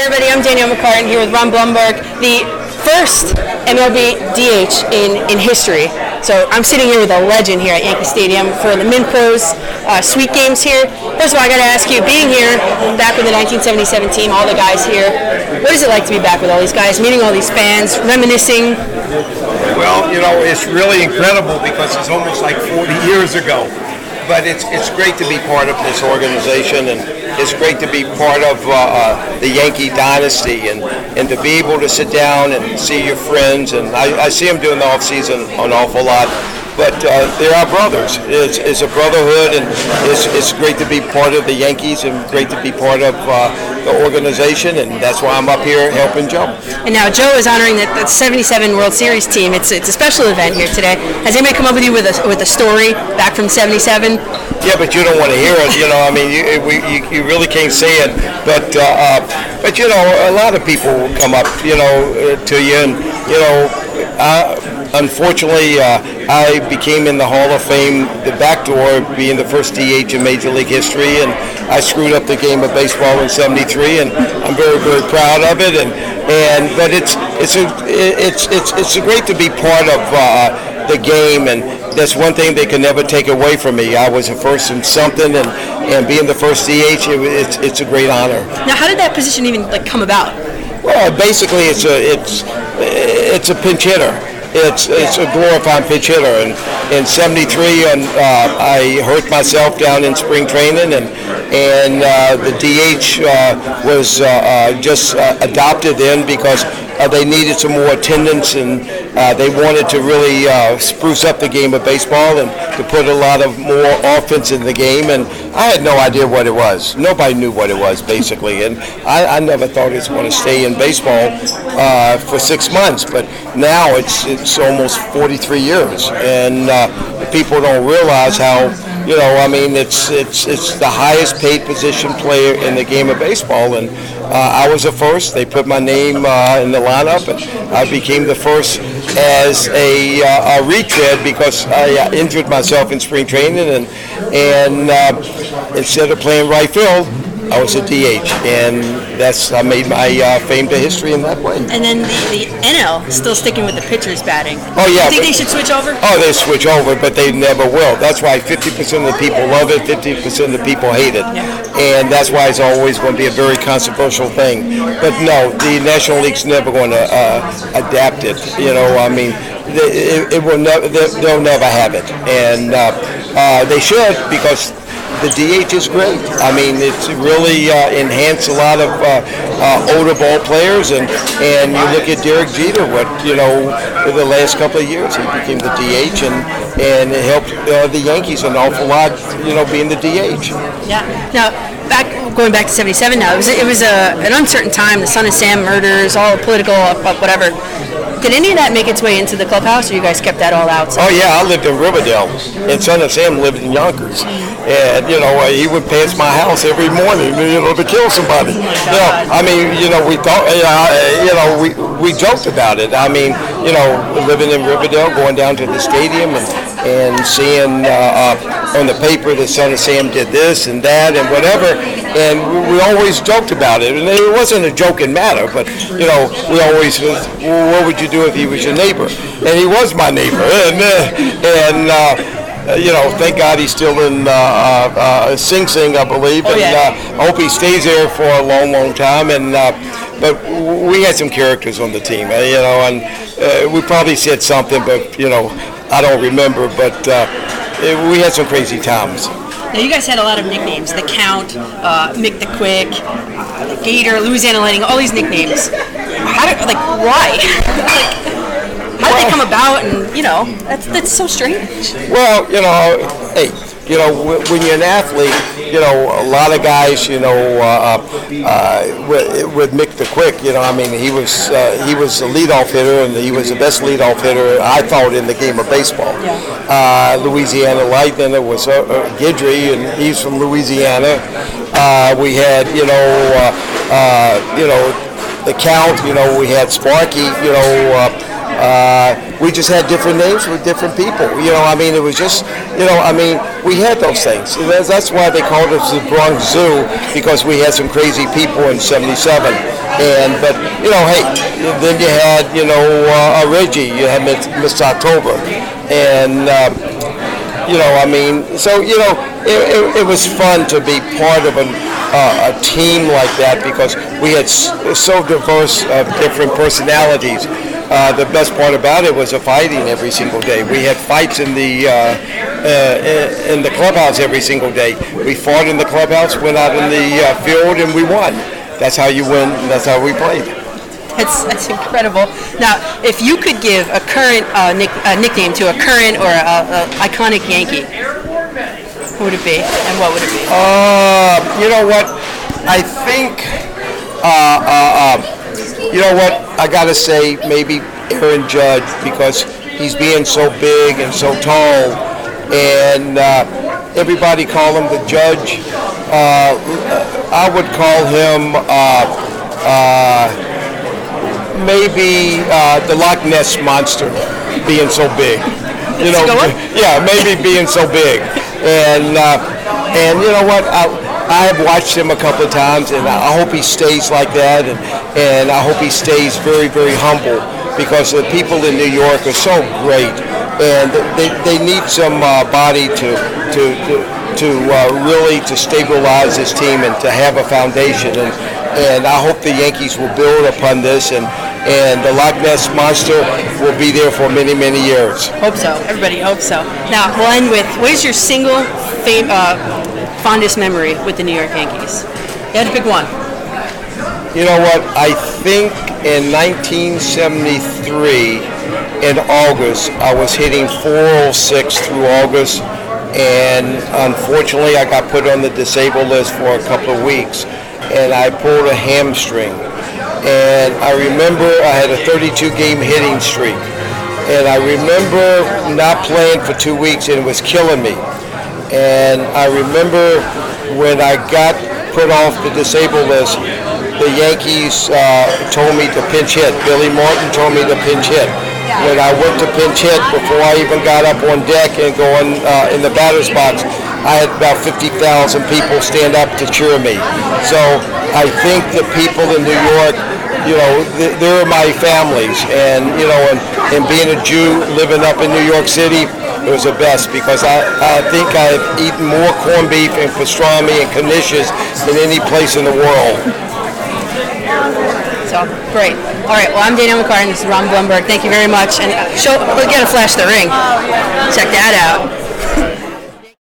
Everybody, I'm Danielle McCartan here with Ron Blomberg, the first MLB DH in, in history. So I'm sitting here with a legend here at Yankee Stadium for the Mint Pros uh, Sweet Games here. First of all, I got to ask you, being here, back with the 1977 team, all the guys here, what is it like to be back with all these guys, meeting all these fans, reminiscing? Well, you know, it's really incredible because it's almost like 40 years ago. But it's it's great to be part of this organization, and it's great to be part of uh, uh, the Yankee dynasty, and, and to be able to sit down and see your friends. And I, I see them during the off season an awful lot but uh, they're our brothers. It's, it's, a brotherhood, and it's, it's great to be part of the Yankees and great to be part of uh, the organization, and that's why I'm up here helping Joe. And now Joe is honoring the, the 77 World Series team. It's, it's a special event here today. Has anybody come up with you with a, with a story back from 77? Yeah, but you don't want to hear it. You know, I mean, you, we, you, you really can't say it. But, uh, uh, but you know, a lot of people will come up, you know, uh, to you, and you know, unfortunately, uh, I became in the Hall of Fame, the back door, being the first DH in Major League history, and I screwed up the game of baseball in '73, and I'm very, very proud of it. And and but it's it's a, it's it's it's great to be part of uh, the game, and that's one thing they can never take away from me. I was a first in something, and and being the first DH, it, it's it's a great honor. Now, how did that position even like come about? Well, basically, it's a it's it's a pinch hitter. It's it's a glorified pitch hitter. And in '73, and uh, I hurt myself down in spring training, and and uh, the DH uh, was uh, uh, just uh, adopted in because they needed some more attendance and uh, they wanted to really uh, spruce up the game of baseball and to put a lot of more offense in the game. And I had no idea what it was. Nobody knew what it was, basically. And I, I never thought was going to stay in baseball uh, for six months. But now it's, it's almost 43 years. And uh, people don't realize how you know, I mean, it's it's it's the highest paid position player in the game of baseball, and uh, I was the first. They put my name uh, in the lineup, and I became the first as a, uh, a retread because I uh, injured myself in spring training, and and uh, instead of playing right field, I was a DH, and that's I made my uh, fame to history in that way. And then the, the NL still sticking with the pitchers batting. Oh yeah. You think they should switch over? Oh, they switch over, but they never will. That's why 50% of the people love it, 50% of the people hate it, Yeah. and that's why it's always going to be a very controversial thing. But no, the National League's never going to uh, adapt it. You know, I mean, they, it, it will never. They'll never have it, and uh, uh, they should because the DH is great. I mean, it's really uh, enhanced a lot of uh, uh, older ball players, and and you look at Derek Jeter. What you know, the last couple of years, he became the DH, and and it helped uh, the Yankees an awful lot. You know, being the DH. Yeah. Now, back going back to '77. Now it was it was a, an uncertain time. The Son of Sam murders, all political, uh, whatever. Did any of that make its way into the clubhouse, or you guys kept that all out? Oh yeah, I lived in Riverdale, and Son of Sam lived in Yonkers, and you know he would pass my house every morning, you know, to kill somebody. You know, I mean, you know, we thought, you know, we we joked about it. I mean, you know, living in Riverdale, going down to the stadium and and seeing uh, uh, on the paper that Son of Sam did this and that and whatever, and we, always joked about it. And it wasn't a joking matter, but you know, we always, was, well, what would you do if he was your neighbor? And he was my neighbor, and uh, and. Uh, you know, thank God he's still in uh, uh, uh, Sing Sing, I believe, Oh, and yeah. uh, I hope he stays there for a long, long time. And uh, but we had some characters on the team, you know, and uh, we probably said something, but you know, I don't remember. But uh, eh, we had some crazy times. Now you guys had a lot of nicknames: the Count, uh, Mick the Quick, uh, the Gator, Louisiana Lightning, all these nicknames. How did, like, why? like, how did they come about? And you know, that's that's so strange. Well, you know, hey, you know, when you're an athlete, you know, a lot of guys, you know, uh, uh, with, with Mick the Quick, you know, I mean, he was uh, he was a leadoff hitter, and he was the best leadoff hitter I thought in the game of baseball. Uh, Louisiana Lightning it was uh, uh, Guidry, and he's from Louisiana. Uh, we had, you know, uh, uh, you know, the Count. You know, we had Sparky. You know. Uh, Uh, we just had different names with different people. You know, I mean, it was just, you know, I mean, we had those things. That's, why they called us the Bronx Zoo because we had some crazy people in '77. And but you know, hey, then you had you know uh, Reggie, you had Miss, October, and. Uh, you know, I mean, so you know, it, it, it was fun to be part of an, uh, a team like that because we had so diverse of different personalities. Uh, the best part about it was the fighting every single day. We had fights in the uh, uh, in the clubhouse every single day. We fought in the clubhouse, went out in the uh, field, and we won. That's how you win. and That's how we played. That's, that's incredible. Now, if you could give a current uh, nick, a nickname to a current or a, a iconic Yankee, who would it be, and what would it be? Uh, you know what? I think, uh, uh, uh, you know what? I gotta say maybe Aaron Judge because he's being so big and so tall, and uh, everybody call him the Judge. Uh, I would call him uh, uh, maybe uh, the Loch Ness monster, being so big. You know, yeah, maybe being so big, and uh, and you know what? I, I have watched him a couple of times, and I hope he stays like that, and and I hope he stays very very humble because the people in New York are so great, and they, they need some uh, body to to to, to uh, really to stabilize this team and to have a foundation, and and I hope the Yankees will build upon this and. And the Loch Ness monster will be there for many, many years. Hope so. Everybody hopes so. Now, we'll end with what is your single fam- uh, fondest memory with the New York Yankees? You had to pick one. You know what? I think in 1973, in August, I was hitting 406 through August, and unfortunately, I got put on the disabled list for a couple of weeks, and I pulled a hamstring. And I remember I had a 32 game hitting streak, and I remember not playing for two weeks, and it was killing me. And I remember when I got put off the disabled list, the Yankees uh, told me to pinch hit. Billy Martin told me to pinch hit. When I went to pinch hit, before I even got up on deck and going uh, in the batter's box, I had about 50,000 people stand up to cheer me. So I think the people in New York, you know, they're my families. And, you know, and, and being a Jew living up in New York City, it was the best because I, I think I've eaten more corned beef and pastrami and knishes than any place in the world. So, great. All right, well, I'm Danielle McCartan. This is Ron Blomberg. Thank you very much. And show, we got to flash the ring. Check that out.